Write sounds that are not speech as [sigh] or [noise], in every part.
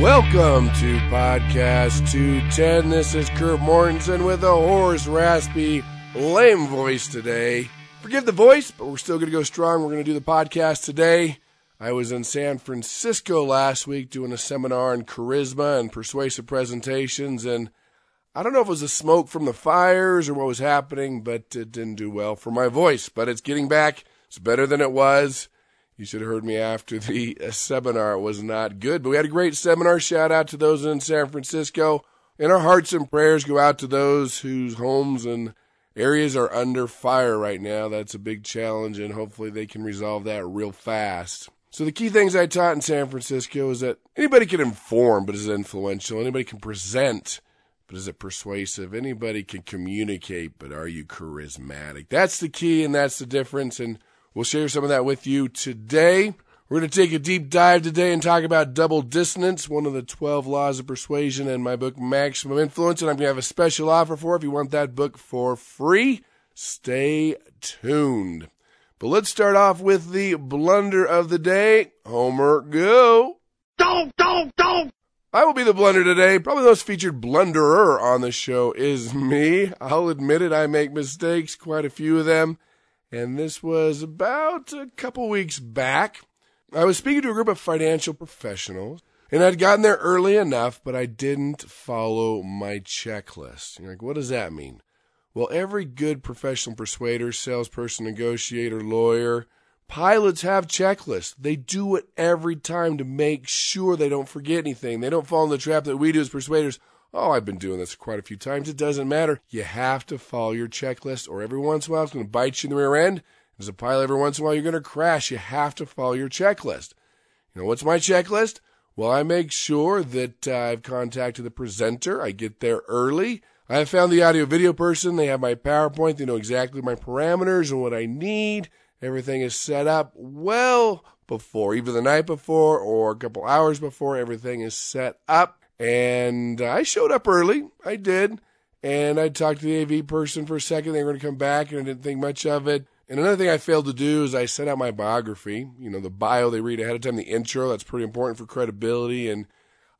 Welcome to Podcast 210. This is Kurt Mortensen with a hoarse, raspy, lame voice today. Forgive the voice, but we're still going to go strong. We're going to do the podcast today. I was in San Francisco last week doing a seminar on charisma and persuasive presentations, and I don't know if it was the smoke from the fires or what was happening, but it didn't do well for my voice. But it's getting back. It's better than it was. You should have heard me after the uh, seminar. It was not good, but we had a great seminar. Shout out to those in San Francisco. And our hearts and prayers go out to those whose homes and areas are under fire right now. That's a big challenge, and hopefully they can resolve that real fast. So the key things I taught in San Francisco is that anybody can inform, but is influential. Anybody can present, but is it persuasive? Anybody can communicate, but are you charismatic? That's the key, and that's the difference. And We'll share some of that with you today. We're going to take a deep dive today and talk about double dissonance, one of the 12 laws of persuasion in my book, Maximum Influence. And I'm going to have a special offer for if you want that book for free. Stay tuned. But let's start off with the blunder of the day. Homer, go. Don't, don't, don't. I will be the blunder today. Probably the most featured blunderer on the show is me. I'll admit it, I make mistakes, quite a few of them and this was about a couple weeks back. I was speaking to a group of financial professionals, and I'd gotten there early enough, but I didn't follow my checklist. You're like, what does that mean? Well, every good professional persuader, salesperson, negotiator, lawyer, pilots have checklists. They do it every time to make sure they don't forget anything. They don't fall in the trap that we do as persuaders. Oh, I've been doing this quite a few times. It doesn't matter. You have to follow your checklist, or every once in a while it's going to bite you in the rear end. As a pilot, every once in a while you're going to crash. You have to follow your checklist. You know, what's my checklist? Well, I make sure that uh, I've contacted the presenter. I get there early. I have found the audio video person. They have my PowerPoint. They know exactly my parameters and what I need. Everything is set up well before, either the night before or a couple hours before. Everything is set up. And I showed up early. I did. And I talked to the AV person for a second. They were going to come back, and I didn't think much of it. And another thing I failed to do is I sent out my biography. You know, the bio they read ahead of time, the intro. That's pretty important for credibility. And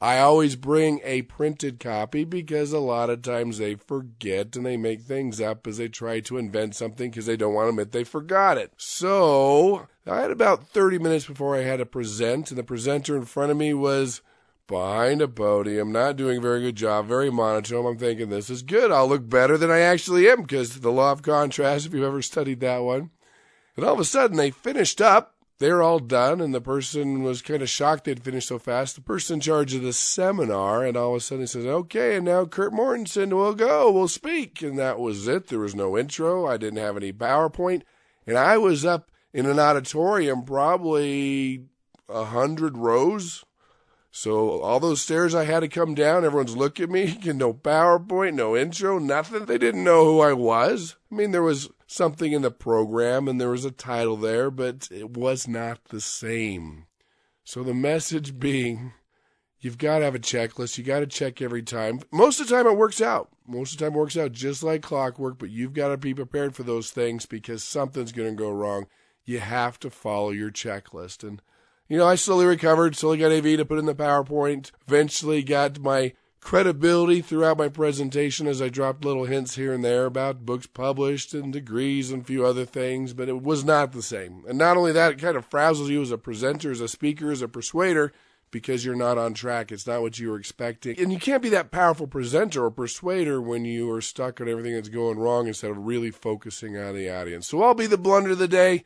I always bring a printed copy because a lot of times they forget and they make things up as they try to invent something because they don't want to admit they forgot it. So I had about 30 minutes before I had to present, and the presenter in front of me was behind a podium, not doing a very good job, very monotone. I'm thinking this is good. I'll look better than I actually am because the law of contrast, if you've ever studied that one. And all of a sudden they finished up. They're all done, and the person was kind of shocked they'd finished so fast. The person in charge of the seminar, and all of a sudden he says, Okay, and now Kurt Mortensen will go, we'll speak. And that was it. There was no intro. I didn't have any PowerPoint. And I was up in an auditorium, probably a hundred rows so all those stairs I had to come down, everyone's looking at me, [laughs] no PowerPoint, no intro, nothing. They didn't know who I was. I mean, there was something in the program and there was a title there, but it was not the same. So the message being, you've got to have a checklist. You got to check every time. Most of the time it works out. Most of the time it works out just like clockwork, but you've got to be prepared for those things because something's going to go wrong. You have to follow your checklist. And you know, I slowly recovered, slowly got AV to put in the PowerPoint, eventually got my credibility throughout my presentation as I dropped little hints here and there about books published and degrees and a few other things, but it was not the same. And not only that, it kind of frazzles you as a presenter, as a speaker, as a persuader, because you're not on track. It's not what you were expecting. And you can't be that powerful presenter or persuader when you are stuck on everything that's going wrong instead of really focusing on the audience. So I'll be the blunder of the day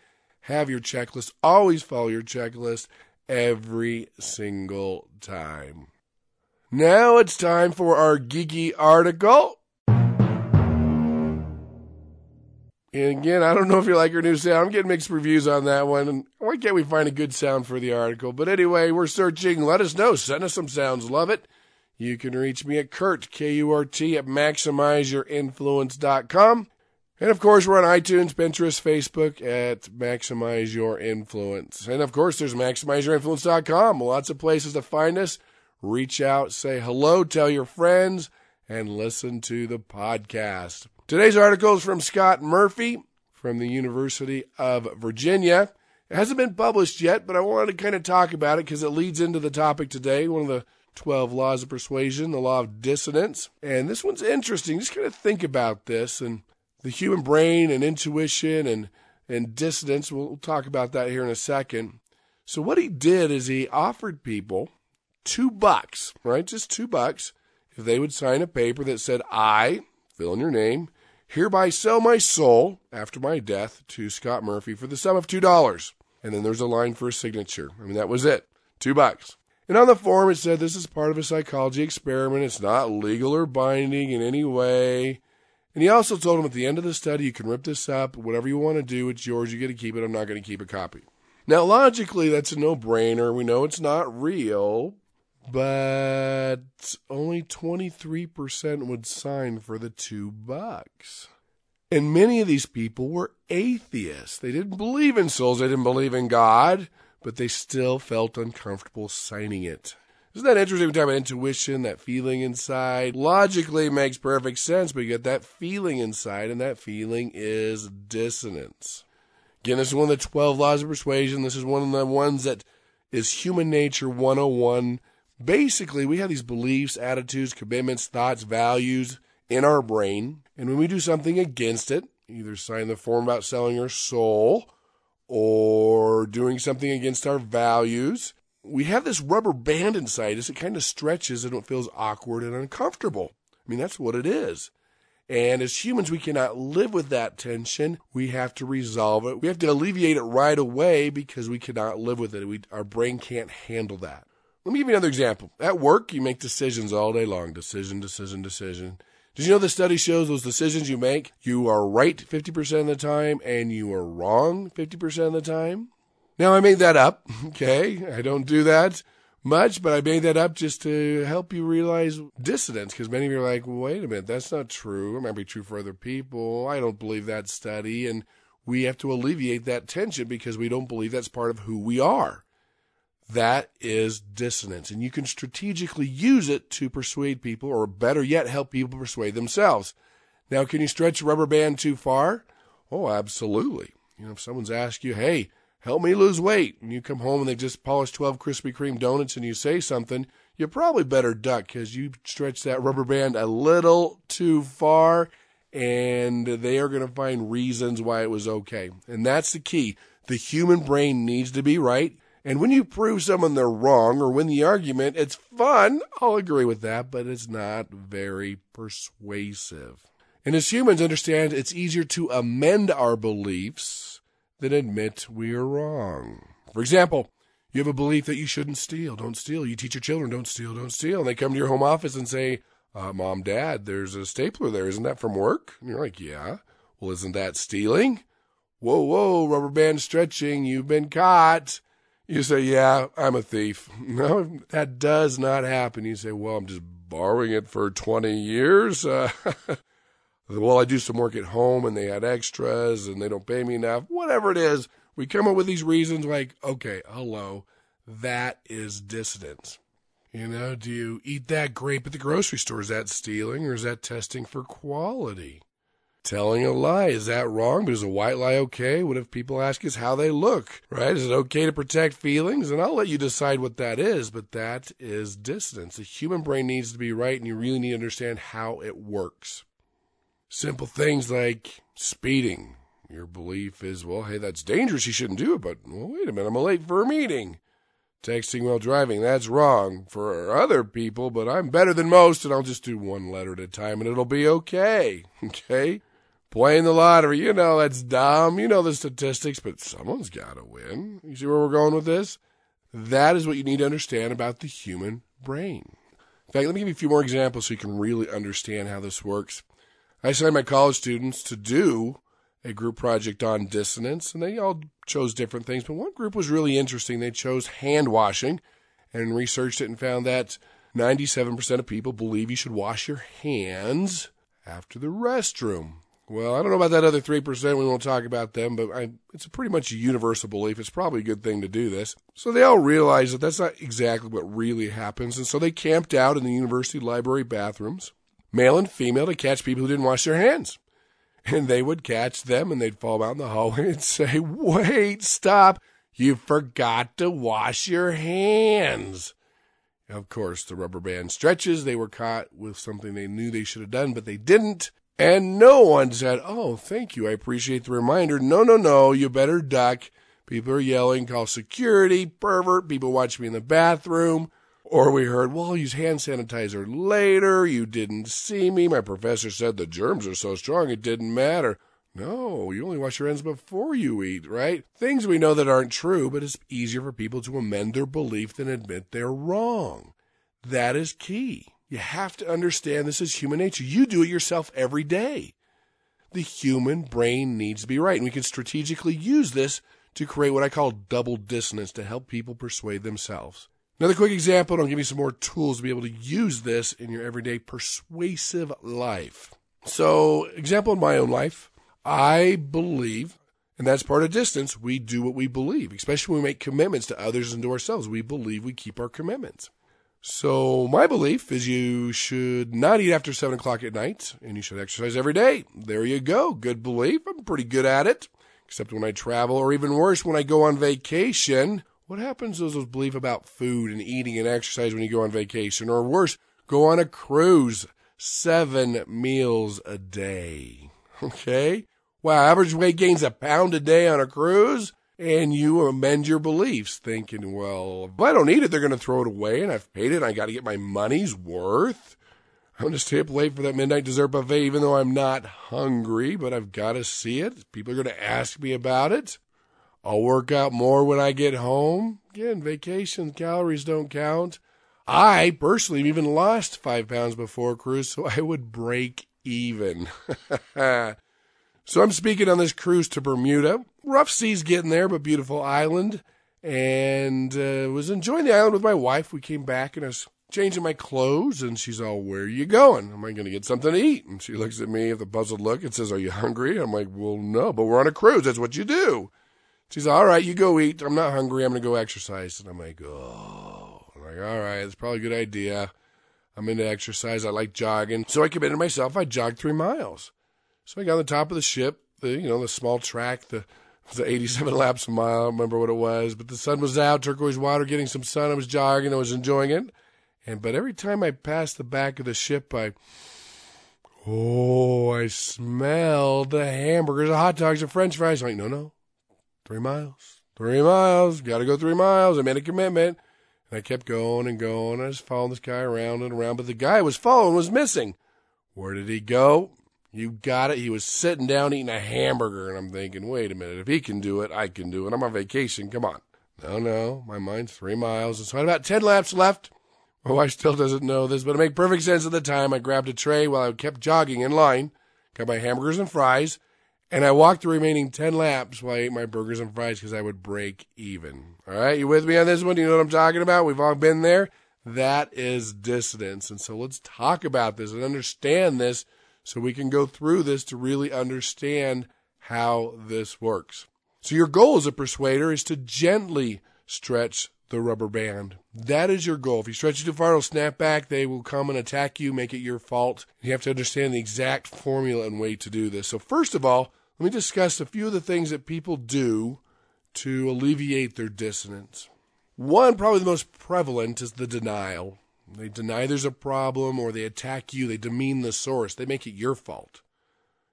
have your checklist. Always follow your checklist every single time. Now it's time for our geeky article. And again, I don't know if you like our new sound. I'm getting mixed reviews on that one. And why can't we find a good sound for the article? But anyway, we're searching. Let us know. Send us some sounds. Love it. You can reach me at Kurt, K-U-R-T, at MaximizeYourInfluence.com. And of course, we're on iTunes, Pinterest, Facebook at Maximize Your Influence. And of course, there's MaximizeYourInfluence.com. Lots of places to find us. Reach out, say hello, tell your friends, and listen to the podcast. Today's article is from Scott Murphy from the University of Virginia. It hasn't been published yet, but I wanted to kind of talk about it because it leads into the topic today, one of the 12 laws of persuasion, the law of dissonance. And this one's interesting. Just kind of think about this and the human brain and intuition and, and dissonance. We'll, talk about that here in a second. So what he did is he offered people two bucks, right? Just two bucks if they would sign a paper that said, I, fill in your name, hereby sell my soul after my death to Scott Murphy for the sum of $2. And then there's a line for a signature. I mean, that was it. Two bucks. And on the form, it said this is part of a psychology experiment. It's not legal or binding in any way. And he also told him at the end of the study, you can rip this up, whatever you want to do, it's yours. You get to keep it. I'm not going to keep a copy. Now, logically, that's a no brainer. We know it's not real, but only 23% would sign for the two bucks. And many of these people were atheists. They didn't believe in souls, they didn't believe in God, but they still felt uncomfortable signing it. Isn't that interesting? We talk about intuition, that feeling inside. Logically makes perfect sense, but you get that feeling inside, and that feeling is dissonance. Again, this is one of the 12 laws of persuasion. This is one of the ones that is human nature 101. Basically, we have these beliefs, attitudes, commitments, thoughts, values in our brain. And when we do something against it, either sign the form about selling our soul or doing something against our values, we have this rubber band inside us. It kind of stretches and it feels awkward and uncomfortable. I mean, that's what it is. And as humans, we cannot live with that tension. We have to resolve it. We have to alleviate it right away because we cannot live with it. We, our brain can't handle that. Let me give you another example. At work, you make decisions all day long. Decision, decision, decision. Did you know the study shows those decisions you make, you are right 50% of the time and you are wrong 50% of the time? Now, I made that up, [laughs] okay? I don't do that much, but I made that up just to help you realize dissonance because many of you are like, wait a minute, that's not true. It might be true for other people. I don't believe that study. And we have to alleviate that tension because we don't believe that's part of who we are. That is dissonance. And you can strategically use it to persuade people, or better yet, help people persuade themselves. Now, can you stretch a rubber band too far? Oh, absolutely. You know, if someone's asked you, hey, help me lose weight. And you come home and they just polished 12 Krispy Kreme donuts and you say something, you probably better duck because you stretched that rubber band a little too far and they are going to find reasons why it was okay. And that's the key. The human brain needs to be right. And when you prove someone they're wrong or win the argument, it's fun. I'll agree with that, but it's not very persuasive. And as humans understand, it's easier to amend our beliefs than admit we are wrong. For example, you have a belief that you shouldn't steal. Don't steal. You teach your children, don't steal, don't steal. And they come to your home office and say, uh, Mom, Dad, there's a stapler there. Isn't that from work? And you're like, Yeah. Well, isn't that stealing? Whoa, whoa, rubber band stretching. You've been caught. You say, Yeah, I'm a thief. [laughs] No, that does not happen. You say, Well, I'm just borrowing it for 20 years. [laughs] Uh, well, I do some work at home and they had extras and they don't pay me enough. Whatever it is, we come up with these reasons like, okay, hello, that is dissonance. You know, do you eat that grape at the grocery store? Is that stealing or is that testing for quality? Telling a lie, is that wrong? But is a white lie okay? What if people ask us how they look, right? Is it okay to protect feelings? And I'll let you decide what that is, but that is dissonance. The human brain needs to be right and you really need to understand how it works. Simple things like speeding. Your belief is, well, hey, that's dangerous. You shouldn't do it. But, well, wait a minute. I'm late for a meeting. Texting while driving. That's wrong for other people, but I'm better than most, and I'll just do one letter at a time, and it'll be okay. [laughs] Okay? Playing the lottery. You know that's dumb. You know the statistics, but someone's got to win. You see where we're going with this? That is what you need to understand about the human brain. In fact, let me give you a few more examples so you can really understand how this works. I assign my college students to do a group project on dissonance, and they all chose different things. But one group was really interesting. They chose hand washing and researched it and found that 97% of people believe you should wash your hands after the restroom. Well, I don't know about that other 3%. We won't talk about them, but I, it's a pretty much a universal belief. It's probably a good thing to do this. So they all realized that that's not exactly what really happens. And so they camped out in the university library bathrooms, male and female, to catch people who didn't wash their hands. And they would catch them and they'd fall in the hallway and say, wait, stop. You forgot to wash your hands. Of course, the rubber band stretches. They were caught with something they knew they should have done, but they didn't. And no one said, Oh, thank you. I appreciate the reminder. No, no, no. You better duck. People are yelling, call security, pervert. People watch me in the bathroom. Or we heard, well, I'll use hand sanitizer later. You didn't see me. My professor said the germs are so strong it didn't matter. No, you only wash your hands before you eat, right? Things we know that aren't true, but it's easier for people to amend their belief than admit they're wrong. That is key. You have to understand this is human nature. You do it yourself every day. The human brain needs to be right, and we can strategically use this to create what I call double dissonance to help people persuade themselves. Another quick example, and I'll give you some more tools to be able to use this in your everyday persuasive life. So, example in my own life, I believe, and that's part of dissonance, we do what we believe, especially when we make commitments to others and to ourselves. We believe we keep our commitments. So my belief is you should not eat after seven o'clock at night, and you should exercise every day. There you go. Good belief. I'm pretty good at it, except when I travel, or even worse, when I go on vacation. What happens is those belief about food and eating and exercise when you go on vacation, or worse, go on a cruise, seven meals a day. Okay. Wow, average weight gains a pound a day on a cruise and you amend your beliefs, thinking, well, if I don't need it, they're going to throw it away, and I've paid it, and I got to get my money's worth. I'm going to stay up late for that midnight dessert buffet, even though I'm not hungry, but I've got to see it. People are going to ask me about it. I'll work out more when I get home. Again, vacation calories don't count. I personally even lost five pounds before cruise, so I would break even. [laughs] so I'm speaking on this cruise to Bermuda rough seas getting there, but beautiful island. And uh, was enjoying the island with my wife. We came back and I was changing my clothes, and she's all, "Where are you going? Am I going to get something to eat?" And she looks at me with a puzzled look and says, "Are you hungry?" I'm like, "Well, no, but we're on a cruise. That's what you do." She's all right. You go eat. I'm not hungry. I'm going to go exercise. And I'm like, "Oh." I'm like, "All right, that's probably a good idea." I'm into exercise. I like jogging, so I committed myself. I jogged three miles. So I got on the top of the ship, the you know the small track, the was 87 [laughs] laps a mile. I don't remember what it was, but the sun was out, turquoise water, getting some sun. I was jogging. I was enjoying it. And but every time I passed the back of the ship, I oh, I smelled the hamburgers, the hot dogs, the French fries. I'm like, no, no, three miles, three miles. Got to go three miles. I made a commitment, and I kept going and going. I was following this guy around and around, but the guy I was following was missing. Where did he go? You got it. He was sitting down eating a hamburger, and I'm thinking, wait a minute, if he can do it, I can do it. I'm on vacation. Come on. No, no, my mind's three miles. And so I had about 10 laps left. My wife still doesn't know this, but it made perfect sense at the time. I grabbed a tray while I kept jogging in line, got my hamburgers and fries, and I walked the remaining 10 laps while I ate my burgers and fries because I would break even. All right, you with me on this one? You know what I'm talking about? We've all been there. That is dissonance. And so let's talk about this and understand this so we can go through this to really understand how this works. So your goal as a persuader is to gently stretch the rubber band. That is your goal. If you stretch it too far, it'll snap back. They will come and attack you, make it your fault. You have to understand the exact formula and way to do this. So first of all, let me discuss a few of the things that people do to alleviate their dissonance. One, probably the most prevalent, is the denial. They deny there's a problem or they attack you. They demean the source. They make it your fault.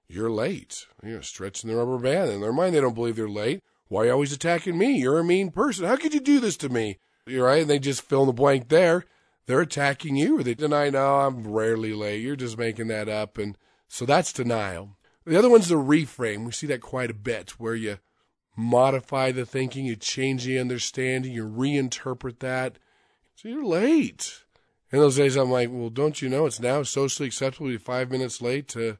You're late. You're stretching the rubber band. In their mind, they don't believe they're late. Why are you always attacking me? You're a mean person. How could you do this to me? You're right. And they just fill in the blank there. They're attacking you or they deny, no, I'm rarely late. You're just making that up. And so that's denial. The other one's the reframe. We see that quite a bit where you modify the thinking, you change the understanding, you reinterpret that. So you're late. In those days, I'm like, well, don't you know it's now socially acceptable to be five minutes late to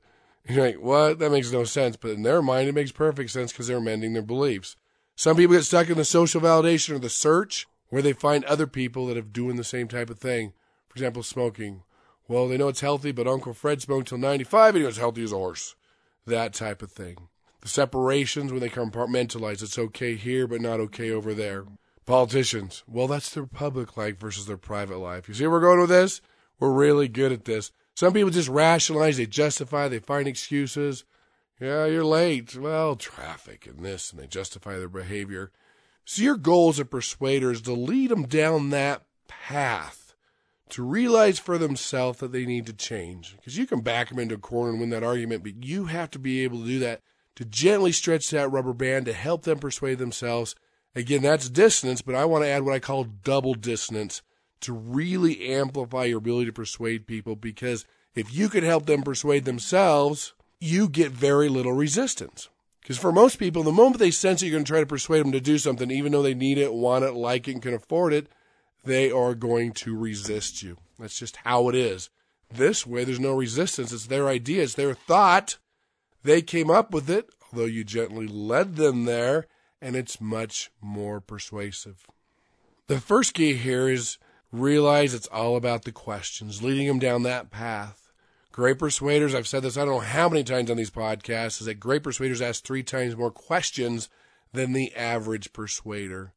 You're like, what? That makes no sense. But in their mind, it makes perfect sense because they're amending their beliefs. Some people get stuck in the social validation or the search where they find other people that have doing the same type of thing. For example, smoking. Well, they know it's healthy, but Uncle Fred smoked till 95 and he was healthy as a horse. That type of thing. The separations when they compartmentalize. It's okay here, but not okay over there. Politicians. Well, that's their public life versus their private life. You see where we're going with this? We're really good at this. Some people just rationalize, they justify, they find excuses. Yeah, you're late. Well, traffic and this, and they justify their behavior. So your goal as a persuader is to lead them down that path to realize for themselves that they need to change. Because you can back them into a corner and win that argument, but you have to be able to do that to gently stretch that rubber band to help them persuade themselves. Again, that's dissonance, but I want to add what I call double dissonance to really amplify your ability to persuade people because if you can help them persuade themselves, you get very little resistance. Because for most people, the moment they sense that you're going to try to persuade them to do something, even though they need it, want it, like it, and can afford it, they are going to resist you. That's just how it is. This way, there's no resistance. It's their idea, it's their thought. They came up with it, although you gently led them there, and it's much more persuasive. The first key here is realize it's all about the questions, leading them down that path. Great persuaders, I've said this I don't know how many times on these podcasts, is that great persuaders ask three times more questions than the average persuader.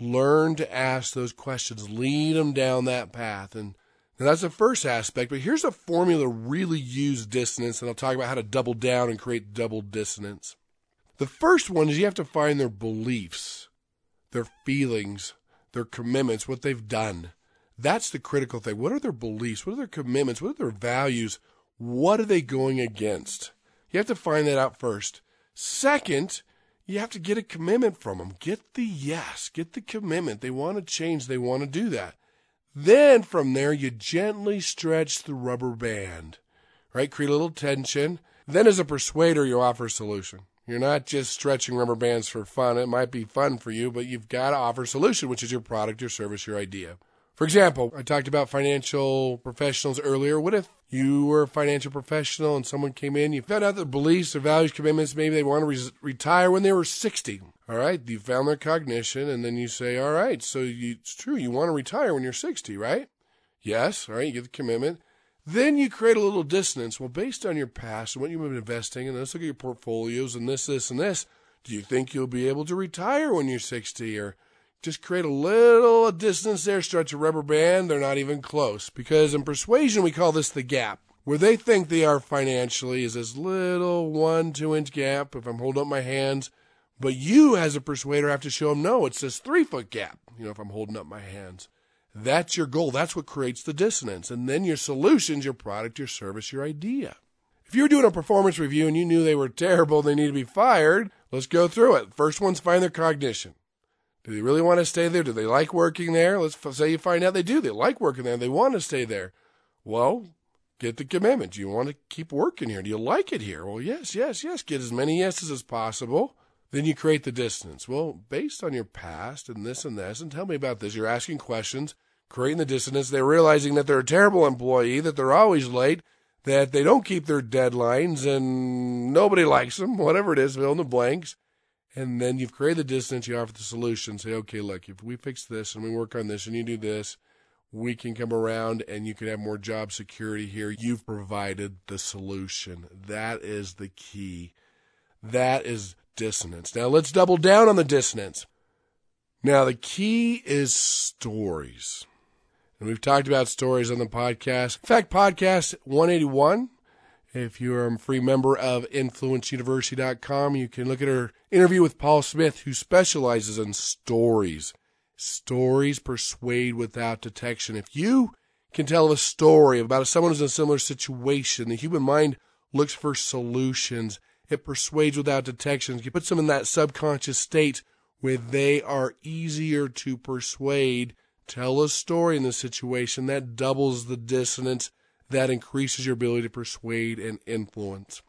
Learn to ask those questions, lead them down that path. And that's the first aspect, but here's a formula really use dissonance, and I'll talk about how to double down and create double dissonance. The first one is you have to find their beliefs, their feelings, their commitments, what they've done. That's the critical thing. What are their beliefs? What are their commitments? What are their values? What are they going against? You have to find that out first. Second, you have to get a commitment from them. Get the yes, get the commitment. They want to change, they want to do that. Then from there, you gently stretch the rubber band, right? Create a little tension. Then, as a persuader, you offer a solution. You're not just stretching rubber bands for fun. It might be fun for you, but you've got to offer a solution, which is your product, your service, your idea. For example, I talked about financial professionals earlier. What if you were a financial professional and someone came in, you found out their beliefs, their values, commitments, maybe they want to re- retire when they were 60. All right, you found their cognition, and then you say, all right, so you, it's true, you want to retire when you're 60, right? Yes, all right, you get the commitment. Then you create a little dissonance. Well, based on your past and what you've been investing, and let's look at your portfolios and this, this, and this, do you think you'll be able to retire when you're 60 or just create a little dissonance there, stretch a rubber band. They're not even close. Because in persuasion, we call this the gap. Where they think they are financially is this little one, two inch gap if I'm holding up my hands. But you, as a persuader, have to show them no, it's this three foot gap, you know, if I'm holding up my hands. That's your goal. That's what creates the dissonance. And then your solutions, your product, your service, your idea. If you were doing a performance review and you knew they were terrible, they need to be fired, let's go through it. First one's find their cognition. Do they really want to stay there? Do they like working there? Let's say you find out they do. They like working there. They want to stay there. Well, get the commitment. Do you want to keep working here? Do you like it here? Well, yes, yes, yes. Get as many yeses as possible. Then you create the dissonance. Well, based on your past and this and this, and tell me about this. You're asking questions, creating the dissonance. They're realizing that they're a terrible employee, that they're always late, that they don't keep their deadlines, and nobody likes them, [laughs] whatever it is, fill in the blanks and then you've created the dissonance, you offer the solution, say, okay, look, if we fix this and we work on this and you do this, we can come around and you can have more job security here. You've provided the solution. That is the key. That is dissonance. Now let's double down on the dissonance. Now the key is stories. And we've talked about stories on the podcast. In fact, podcast 181 if you're a free member of influenceuniversity.com, you can look at our interview with Paul Smith, who specializes in stories. Stories persuade without detection. If you can tell a story about someone who's in a similar situation, the human mind looks for solutions. It persuades without detection. It puts them in that subconscious state where they are easier to persuade. Tell a story in the situation that doubles the dissonance that increases your ability to persuade and influence.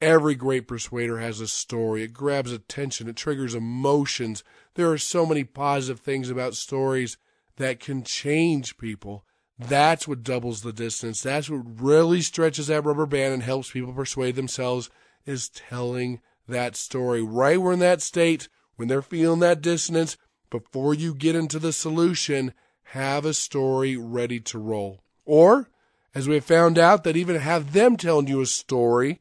Every great persuader has a story. It grabs attention. It triggers emotions. There are so many positive things about stories that can change people. That's what doubles the dissonance. That's what really stretches that rubber band and helps people persuade themselves is telling that story. Right when that state, when they're feeling that dissonance, before you get into the solution, have a story ready to roll. Or, as we have found out, that even have them telling you a story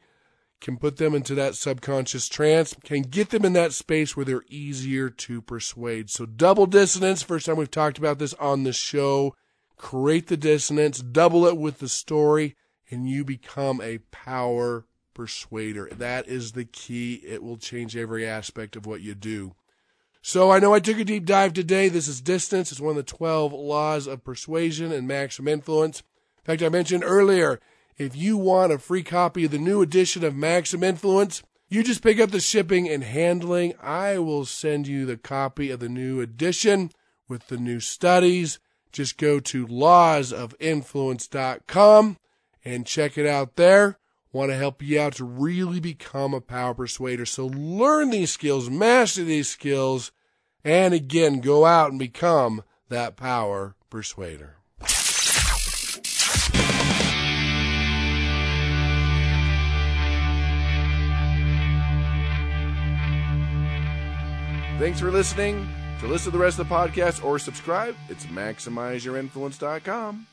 can put them into that subconscious trance, can get them in that space where they're easier to persuade. So double dissonance, first time we've talked about this on the show. Create the dissonance, double it with the story, and you become a power persuader. That is the key. It will change every aspect of what you do. So I know I took a deep dive today. This is dissonance. It's one of the 12 laws of persuasion and maximum influence. Fact, I mentioned earlier, if you want a free copy of the new edition of Maximum Influence, you just pick up the shipping and handling. I will send you the copy of the new edition with the new studies. Just go to lawsofinfluence.com and check it out there. Want to help you out to really become a power persuader. So learn these skills, master these skills, and again, go out and become that power persuader. Thanks for listening. To listen to the rest of the podcast or subscribe, it's MaximizeYourInfluence.com.